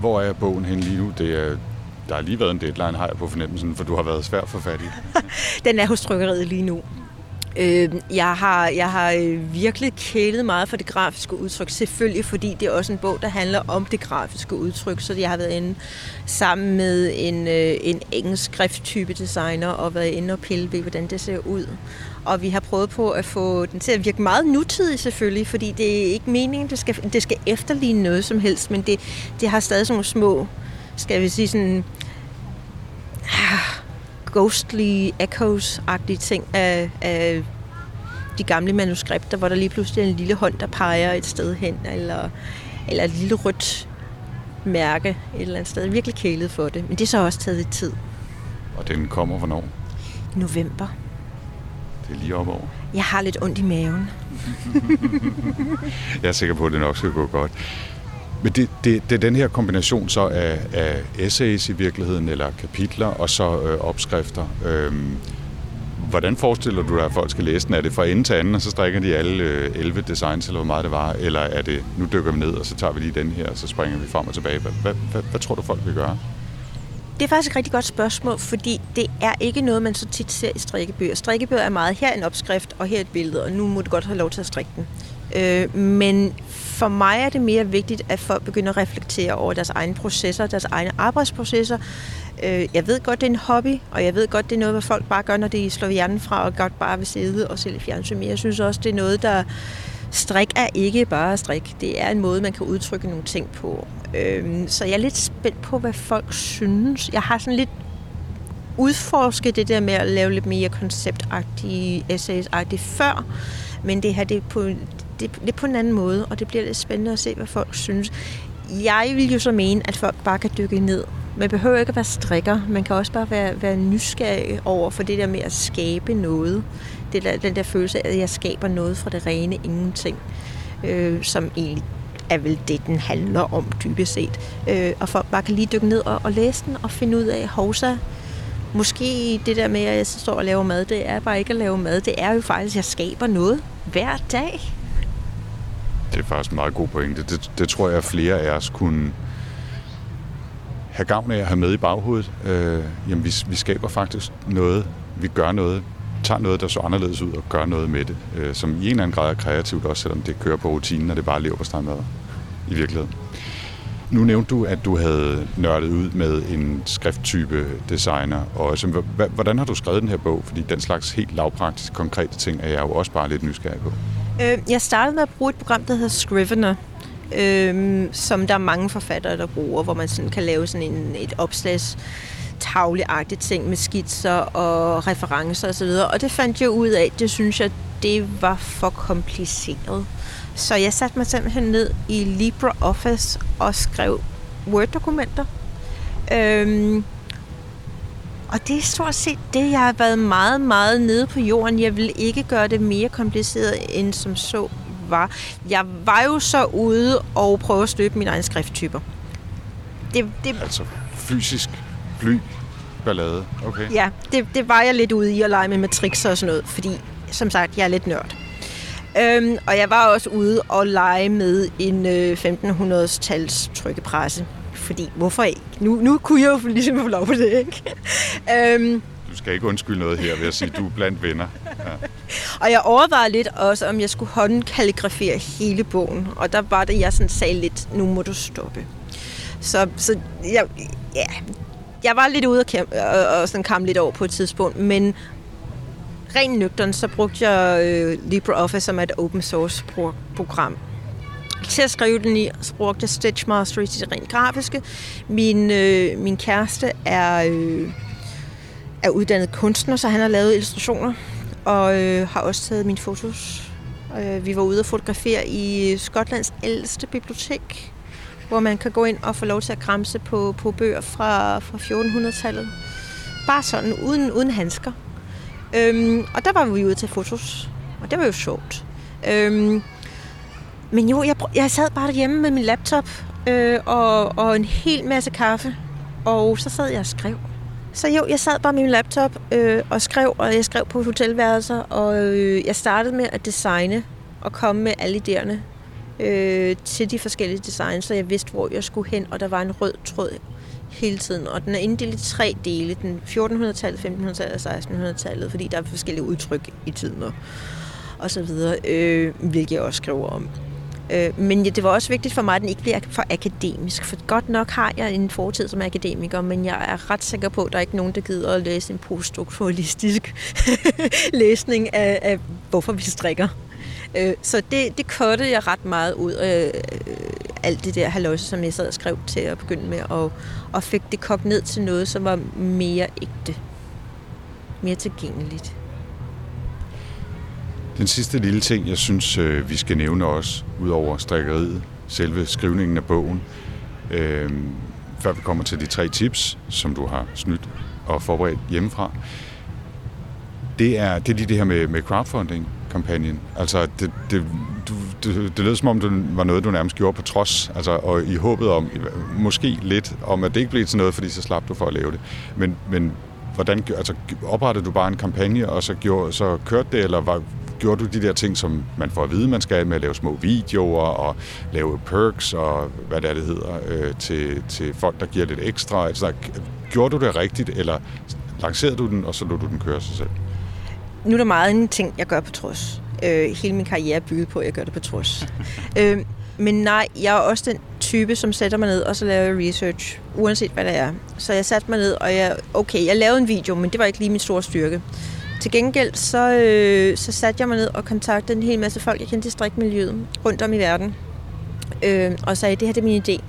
Hvor er bogen hen lige nu? Det er, der har lige været en deadline, har jeg på fornemmelsen, for du har været svær for fat i. [laughs] Den er hos trykkeriet lige nu. Øh, jeg har, jeg har øh, virkelig kælet meget for det grafiske udtryk, selvfølgelig fordi det er også en bog, der handler om det grafiske udtryk, så jeg har været inde sammen med en, øh, en engelsk skrifttype designer og været inde og pille ved, hvordan det ser ud. Og vi har prøvet på at få den til at virke meget nutidig selvfølgelig, fordi det er ikke meningen, det skal, det skal efterligne noget som helst, men det, det har stadig sådan nogle små, skal vi sige sådan, ah, ghostly echoes-agtige ting af, af de gamle manuskripter, hvor der lige pludselig er en lille hånd, der peger et sted hen, eller, eller et lille rødt mærke et eller andet sted. Virkelig kælet for det, men det er så også taget lidt tid. Og den kommer hvornår? November. Det er lige op over. Jeg har lidt ondt i maven. [laughs] jeg er sikker på, at det nok skal gå godt. Men det, det, det er den her kombination så af, af essays i virkeligheden, eller kapitler, og så øh, opskrifter. Øh, hvordan forestiller du dig, at folk skal læse den? Er det fra ende til anden, og så strikker de alle øh, 11 designs, eller hvor meget det var? Eller er det, nu dykker vi ned, og så tager vi lige den her, og så springer vi frem og tilbage? Hvad, hvad, hvad, hvad tror du, folk vil gøre? Det er faktisk et rigtig godt spørgsmål, fordi det er ikke noget, man så tit ser i strikkebøger. Strikkebøger er meget, her en opskrift, og her et billede, og nu må du godt have lov til at strikke den. Øh, men for mig er det mere vigtigt, at folk begynder at reflektere over deres egne processer, deres egne arbejdsprocesser. Øh, jeg ved godt, det er en hobby, og jeg ved godt, det er noget, hvad folk bare gør, når de slår hjernen fra og godt bare vil sidde og sælge fjernsyn. Men jeg synes også, det er noget, der... Strik er ikke bare strik. Det er en måde, man kan udtrykke nogle ting på. Øh, så jeg er lidt spændt på, hvad folk synes. Jeg har sådan lidt udforsket det der med at lave lidt mere konceptagtige essays før. Men det her, det er på, det, det er på en anden måde, og det bliver lidt spændende at se, hvad folk synes. Jeg vil jo så mene, at folk bare kan dykke ned. Man behøver ikke at være strikker. Man kan også bare være, være nysgerrig over for det der med at skabe noget. Det der, den der følelse af, at jeg skaber noget fra det rene ingenting. Øh, som egentlig er vel det, den handler om dybest set. Øh, og folk bare kan lige dykke ned og, og læse den og finde ud af, hovsa, måske det der med, at jeg står og laver mad, det er bare ikke at lave mad. Det er jo faktisk, at jeg skaber noget hver dag. Det er faktisk en meget god pointe. Det, det tror jeg, at flere af os kunne have gavn af at have med i baghovedet. Øh, jamen, vi, vi skaber faktisk noget. Vi gør noget tager noget, der så anderledes ud og gør noget med det, øh, som i en eller anden grad er kreativt, også selvom det kører på rutinen, og det bare lever på stejmad i virkeligheden. Nu nævnte du, at du havde nørdet ud med en skrifttype designer. Og så, hvordan har du skrevet den her bog? Fordi den slags helt lavpraktiske, konkrete ting er jeg jo også bare lidt nysgerrig på. Øh, jeg startede med at bruge et program, der hedder Scrivener, øh, som der er mange forfattere, der bruger, hvor man sådan kan lave sådan en, et opslags tavleagtigt ting med skitser og referencer osv. Og, og det fandt jeg ud af, det synes jeg, det var for kompliceret. Så jeg satte mig simpelthen ned i LibreOffice og skrev Word-dokumenter. Øhm, og det er stort set det, jeg har været meget, meget nede på jorden. Jeg vil ikke gøre det mere kompliceret, end som så var. Jeg var jo så ude og prøve at støbe mine egne skrifttyper. Det, det... Altså fysisk bly ballade. Okay. Ja, det, det var jeg lidt ude i at lege med matrixer og sådan noget, fordi som sagt, jeg er lidt nørd. Øhm, og jeg var også ude og lege med en øh, 1500-tals trykkepresse. Fordi, hvorfor ikke? Nu, nu kunne jeg jo ligesom få lov på det, ikke? øhm, du skal ikke undskylde noget her ved at sige, at du er blandt venner. Ja. og jeg overvejede lidt også, om jeg skulle håndkalligrafere hele bogen. Og der var det, jeg sådan sagde lidt, nu må du stoppe. Så, så jeg, ja, jeg var lidt ude og, kæmpe, og, og sådan kam lidt over på et tidspunkt, men rent nøgteren, så brugte jeg øh, LibreOffice som et open source program. Til at skrive den i, så brugte jeg Stitch Mastery til det rent grafiske. Min, øh, min kæreste er, øh, er uddannet kunstner, så han har lavet illustrationer, og øh, har også taget mine fotos. Øh, vi var ude og fotografere i øh, Skotlands ældste bibliotek, hvor man kan gå ind og få lov til at kramse på, på bøger fra, fra 1400-tallet. Bare sådan, uden, uden handsker. Øhm, og der var vi ude til fotos, og det var jo sjovt. Øhm, men jo, jeg, jeg sad bare derhjemme med min laptop øh, og, og en hel masse kaffe, og så sad jeg og skrev. Så jo, jeg sad bare med min laptop øh, og skrev, og jeg skrev på hotelværelser, og øh, jeg startede med at designe og komme med alle idéerne øh, til de forskellige designs, så jeg vidste, hvor jeg skulle hen, og der var en rød tråd hele tiden. Og den er inddelt i tre dele. Den 1400-tallet, 1500-tallet og 1600-tallet, fordi der er forskellige udtryk i tiden og, og så videre, øh, hvilket jeg også skriver om. Øh, men det var også vigtigt for mig, at den ikke bliver for akademisk. For godt nok har jeg en fortid som akademiker, men jeg er ret sikker på, at der er ikke nogen, der gider at læse en poststrukturalistisk [laughs] læsning af, af, hvorfor vi strikker. Øh, så det, det kottede jeg ret meget ud af øh, alt det der halvøjse, som jeg sad og skrev til at begynde med, og, og fik det kogt ned til noget, som var mere ægte. Mere tilgængeligt. Den sidste lille ting, jeg synes, øh, vi skal nævne også, udover strikkeriet, selve skrivningen af bogen, øh, før vi kommer til de tre tips, som du har snydt og forberedt hjemmefra, det er det, er det her med, med crowdfunding kampagnen. Altså, det, det, du, det, det lød som om, det var noget, du nærmest gjorde på trods, altså, og i håbet om, måske lidt, om at det ikke blev til noget, fordi så slap du for at lave det. Men, men hvordan, altså, oprettede du bare en kampagne, og så, gjorde, så kørte det, eller var, gjorde du de der ting, som man får at vide, man skal med at lave små videoer og lave perks og hvad det er, det hedder, øh, til, til folk, der giver lidt ekstra? Altså, gjorde du det rigtigt, eller lancerede du den, og så lod du den køre sig selv? nu er der meget en ting, jeg gør på trods. Øh, hele min karriere er bygget på, at jeg gør det på trods. [laughs] øh, men nej, jeg er også den type, som sætter mig ned, og så laver jeg research, uanset hvad det er. Så jeg satte mig ned, og jeg, okay, jeg lavede en video, men det var ikke lige min store styrke. Til gengæld, så, øh, så satte jeg mig ned og kontaktede en hel masse folk, jeg kendte i strikmiljøet rundt om i verden. Øh, og sagde, det her det er min idé.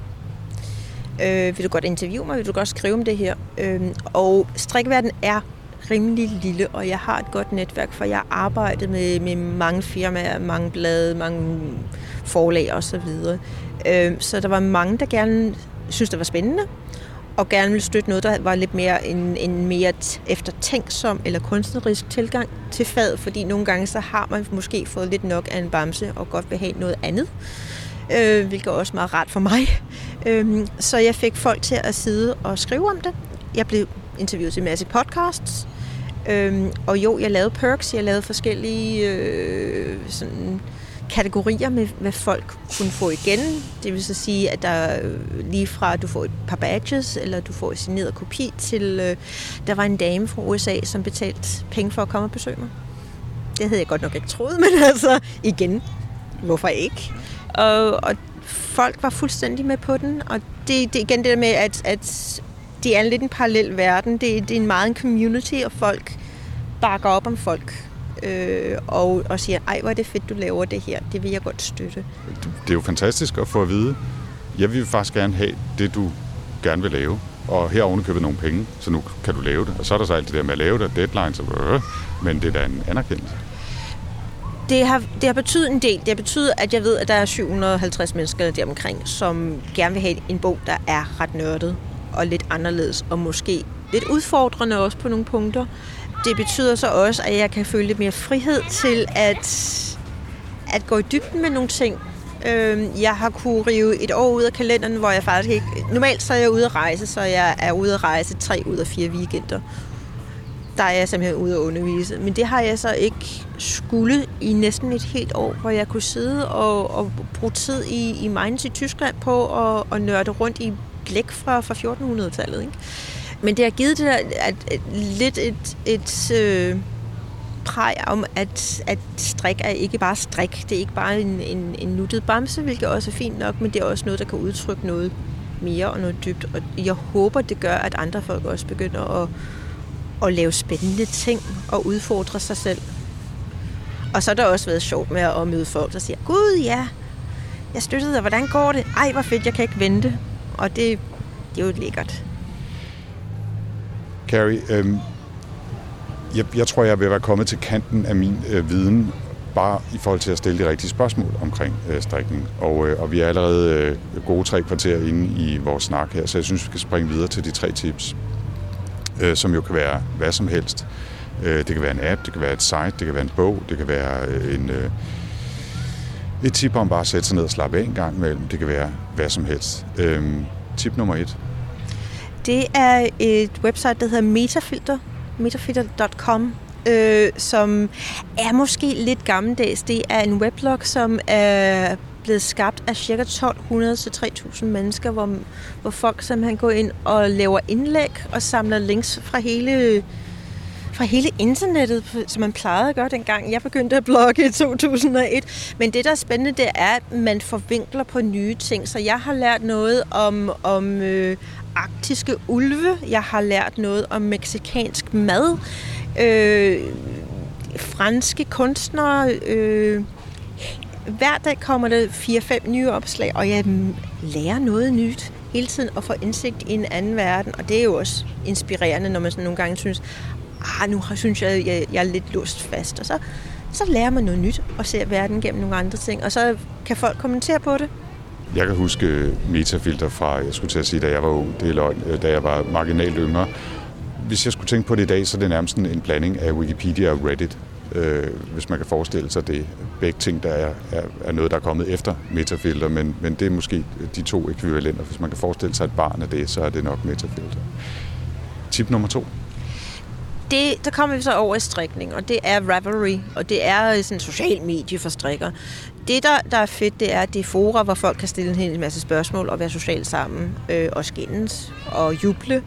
Øh, vil du godt interviewe mig? Vil du godt skrive om det her? Øh, og strikverdenen er rimelig lille, og jeg har et godt netværk, for jeg har arbejdet med, med mange firmaer, mange blade, mange forlag osv. Så, videre. øh, så der var mange, der gerne synes, det var spændende, og gerne ville støtte noget, der var lidt mere en, en mere eftertænksom eller kunstnerisk tilgang til faget, fordi nogle gange så har man måske fået lidt nok af en bamse og godt vil have noget andet, øh, hvilket er også meget rart for mig. Øh, så jeg fik folk til at sidde og skrive om det. Jeg blev interviewet til en masse podcasts, øh, og jo, jeg lavede perks, jeg lavede forskellige øh, sådan kategorier med, hvad folk kunne få igen. Det vil så sige, at der øh, lige fra, at du får et par badges, eller du får en signeret kopi, til øh, der var en dame fra USA, som betalte penge for at komme og besøge mig. Det havde jeg godt nok ikke troet, [laughs] men altså igen, hvorfor ikke? Og, og folk var fuldstændig med på den, og det, det igen det der med, at, at det er en lidt en parallel verden. Det, det er en meget en community, og folk bakker op om folk øh, og, og siger, ej, hvor er det fedt, du laver det her. Det vil jeg godt støtte. Det er jo fantastisk at få at vide. Jeg vil faktisk gerne have det, du gerne vil lave. Og her har købet nogle penge, så nu kan du lave det. Og så er der så alt det der med at lave det, deadlines, og, øh, men det er da en anerkendelse. Det har, det har betydet en del. Det har betydet, at jeg ved, at der er 750 mennesker deromkring, som gerne vil have en bog, der er ret nørdet og lidt anderledes, og måske lidt udfordrende også på nogle punkter. Det betyder så også, at jeg kan føle lidt mere frihed til at, at gå i dybden med nogle ting. Øhm, jeg har kunne rive et år ud af kalenderen, hvor jeg faktisk ikke... Normalt så er jeg ude at rejse, så jeg er ude at rejse tre ud af fire weekender. Der er jeg simpelthen ude at undervise. Men det har jeg så ikke skulle i næsten et helt år, hvor jeg kunne sidde og, og bruge tid i, i Mainz i Tyskland på at, at nørde rundt i blæk fra, fra 1400-tallet. Ikke? Men det har givet det der, at, at lidt et, et øh, præg om, at, at strik er ikke bare strik. Det er ikke bare en, en, en nuttet bamse, hvilket også er fint nok, men det er også noget, der kan udtrykke noget mere og noget dybt. Og jeg håber, det gør, at andre folk også begynder at, at lave spændende ting og udfordre sig selv. Og så har der også været sjovt med at møde folk, der siger, Gud ja, jeg støttede dig, hvordan går det? Ej, hvor fedt, jeg kan ikke vente. Og det, det er jo lækkert. Carrie, øh, jeg, jeg tror, jeg vil være kommet til kanten af min øh, viden, bare i forhold til at stille de rigtige spørgsmål omkring øh, strikning. Og, øh, og vi er allerede øh, gode tre kvarter inde i vores snak her, så jeg synes, vi skal springe videre til de tre tips, øh, som jo kan være hvad som helst. Øh, det kan være en app, det kan være et site, det kan være en bog, det kan være øh, en... Øh, et tip om bare at sætte sig ned og slappe af en gang imellem. Det kan være hvad som helst. Øhm, tip nummer et. Det er et website, der hedder Metafilter, metafilter.com, øh, som er måske lidt gammeldags. Det er en weblog, som er blevet skabt af ca. 1200 til 3000 mennesker, hvor, hvor folk simpelthen går ind og laver indlæg og samler links fra hele fra hele internettet, som man plejede at gøre dengang. Jeg begyndte at blogge i 2001. Men det, der er spændende, det er, at man forvinkler på nye ting. Så jeg har lært noget om, om øh, arktiske ulve. Jeg har lært noget om meksikansk mad. Øh, franske kunstnere. Øh, hver dag kommer der 4-5 nye opslag, og jeg lærer noget nyt hele tiden og får indsigt i en anden verden. Og det er jo også inspirerende, når man sådan nogle gange synes, ah, nu synes jeg, jeg, jeg er lidt lust fast. Og så, så lærer man noget nyt og ser verden gennem nogle andre ting. Og så kan folk kommentere på det. Jeg kan huske øh, metafilter fra, jeg skulle til at sige, da jeg var ung, det er løgn, øh, da jeg var marginalt yngre. Hvis jeg skulle tænke på det i dag, så er det nærmest en blanding af Wikipedia og Reddit, øh, hvis man kan forestille sig det. Begge ting, der er, er, er noget, der er kommet efter metafilter, men, men det er måske de to ekvivalenter. Hvis man kan forestille sig et barn af det, så er det nok metafilter. Tip nummer to det, der kommer vi så over i strikning, og det er Ravelry, og det er øh, sådan en social medie for strikker. Det, der, der er fedt, det er, at det er fora, hvor folk kan stille en hel masse spørgsmål og være socialt sammen øh, og skændes og juble.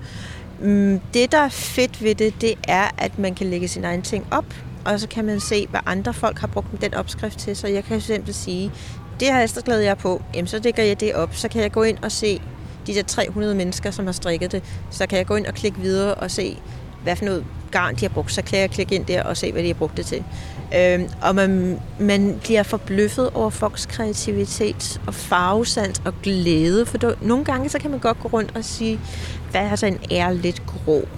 Mm, det, der er fedt ved det, det er, at man kan lægge sin egen ting op, og så kan man se, hvad andre folk har brugt den opskrift til. Så jeg kan simpelthen sige, det har jeg jeg på, jamen så lægger jeg det op. Så kan jeg gå ind og se de der 300 mennesker, som har strikket det. Så kan jeg gå ind og klikke videre og se, hvad for noget garn de har brugt, så kan jeg klikke ind der og se, hvad de har brugt det til. Øhm, og man, man bliver forbløffet over folks kreativitet og farvesans og glæde, for der, nogle gange så kan man godt gå rundt og sige, hvad er så en ære lidt grå?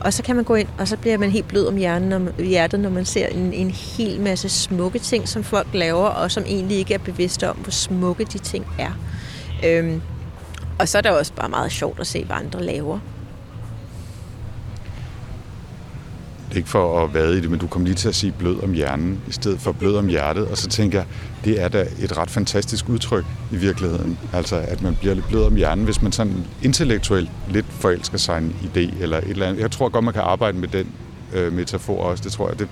Og så kan man gå ind, og så bliver man helt blød om hjernen, om hjertet, når man ser en, en hel masse smukke ting, som folk laver, og som egentlig ikke er bevidste om, hvor smukke de ting er. Øhm, og så er det også bare meget sjovt at se, hvad andre laver. Det er ikke for at vade i det, men du kom lige til at sige blød om hjernen, i stedet for blød om hjertet. Og så tænker jeg, det er da et ret fantastisk udtryk i virkeligheden. Altså, at man bliver lidt blød om hjernen, hvis man sådan intellektuelt lidt forelsker sig en idé eller et eller andet. Jeg tror godt, man kan arbejde med den øh, metafor også. Det tror jeg. Det,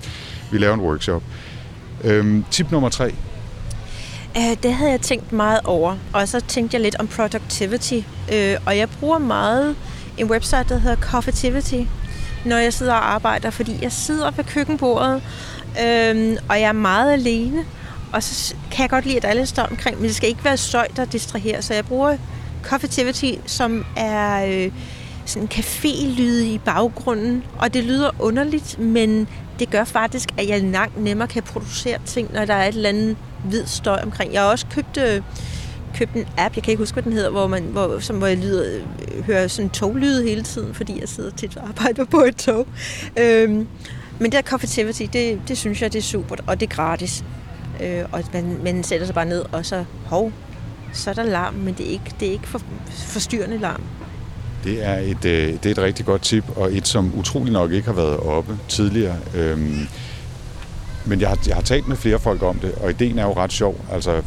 vi laver en workshop. Øhm, tip nummer tre. Uh, det havde jeg tænkt meget over, og så tænkte jeg lidt om productivity. Øh, og jeg bruger meget en website, der hedder Coffeetivity, når jeg sidder og arbejder, fordi jeg sidder ved køkkenbordet, øhm, og jeg er meget alene. Og så kan jeg godt lide, at alle står omkring, men det skal ikke være støj, der distraherer. Så jeg bruger Coffeetivity, som er øh, sådan en café-lyd i baggrunden. Og det lyder underligt, men det gør faktisk, at jeg langt nemmere kan producere ting, når der er et eller andet hvid støj omkring. Jeg har også købt, øh, købt en app, jeg kan ikke huske, hvad den hedder, hvor, man, hvor, som, hvor jeg lyder, øh, hører sådan toglyd hele tiden, fordi jeg sidder tit og arbejder på et tog. Øhm, men det her Coffeetivity, det, det synes jeg, det er super, og det er gratis. Øh, og man, man sætter sig bare ned, og så, hov, så er der larm, men det er ikke, det er ikke for, forstyrrende larm. Det er, et, øh, det er et rigtig godt tip, og et, som utrolig nok ikke har været oppe tidligere. Øhm, men jeg har, jeg har talt med flere folk om det, og ideen er jo ret sjov. Altså,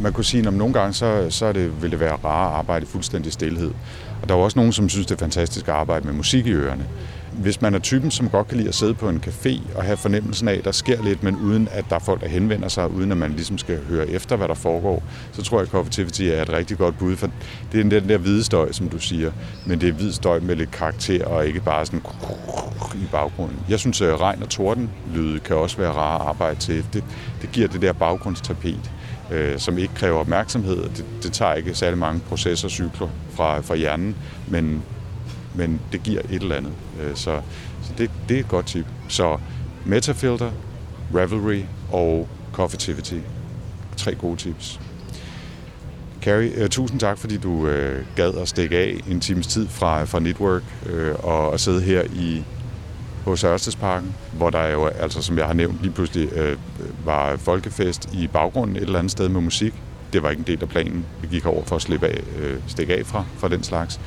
man kunne sige, at nogle gange så, så er det, vil det være rare at arbejde i fuldstændig stillhed. Og der er også nogen, som synes, det er fantastisk at arbejde med musik i ørerne hvis man er typen, som godt kan lide at sidde på en café og have fornemmelsen af, at der sker lidt, men uden at der er folk, der henvender sig, uden at man ligesom skal høre efter, hvad der foregår, så tror jeg, at Coffeetivity er et rigtig godt bud, for det er den der hvide støj, som du siger, men det er hvid støj med lidt karakter, og ikke bare sådan i baggrunden. Jeg synes, at regn og torden lyde kan også være rare at arbejde til. Det, det giver det der baggrundstapet, øh, som ikke kræver opmærksomhed. Det, det tager ikke særlig mange processorcykler fra, fra hjernen, men men det giver et eller andet. Øh, så, så det, det er et godt tip. Så Metafilter, Ravelry og Coffeetivity. Tre gode tips. Carrie, øh, tusind tak, fordi du øh, gad at stikke af en times tid fra, fra Network øh, og, og sidde her i hos Ørstedsparken, hvor der jo, altså som jeg har nævnt, lige pludselig øh, var folkefest i baggrunden et eller andet sted med musik. Det var ikke en del af planen. Vi gik over for at slippe af, øh, stikke af fra, fra den slags.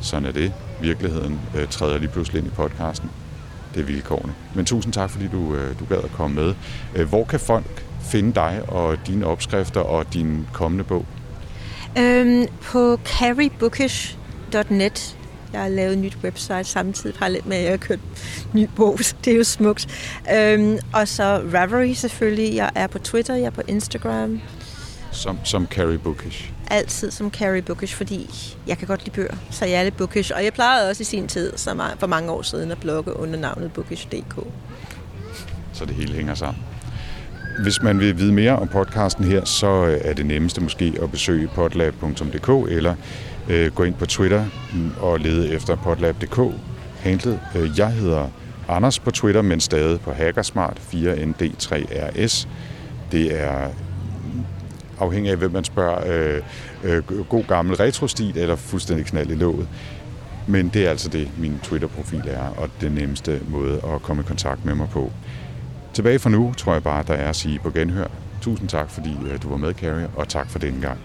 Sådan er det. Virkeligheden øh, træder lige pludselig ind i podcasten. Det er vilkårene. Men tusind tak, fordi du, øh, du gad at komme med. Øh, hvor kan folk finde dig og dine opskrifter og din kommende bog? Øhm, på carrybookish.net. Jeg har lavet et nyt website samtidig parallelt med, at jeg har kørt ny bog. [laughs] Det er jo smukt. Øhm, og så Ravelry selvfølgelig. Jeg er på Twitter, jeg er på Instagram. Som, som Carrie Bookish? Altid som Carrie Bookish, fordi jeg kan godt lide bøger, så jeg er lidt bookish. Og jeg plejede også i sin tid, for mange år siden, at blogge under navnet bookish.dk. Så det hele hænger sammen. Hvis man vil vide mere om podcasten her, så er det nemmeste måske at besøge podlab.dk eller øh, gå ind på Twitter og lede efter potlab.dk handlet. Øh, jeg hedder Anders på Twitter, men stadig på Hackersmart 4ND3RS. Det er afhængig af, hvem man spørger, øh, øh, god gammel retrostil eller fuldstændig knald i låget. Men det er altså det, min Twitter-profil er, og den nemmeste måde at komme i kontakt med mig på. Tilbage for nu tror jeg bare, der er at sige på genhør. Tusind tak, fordi øh, du var med, Carrie, og tak for denne gang.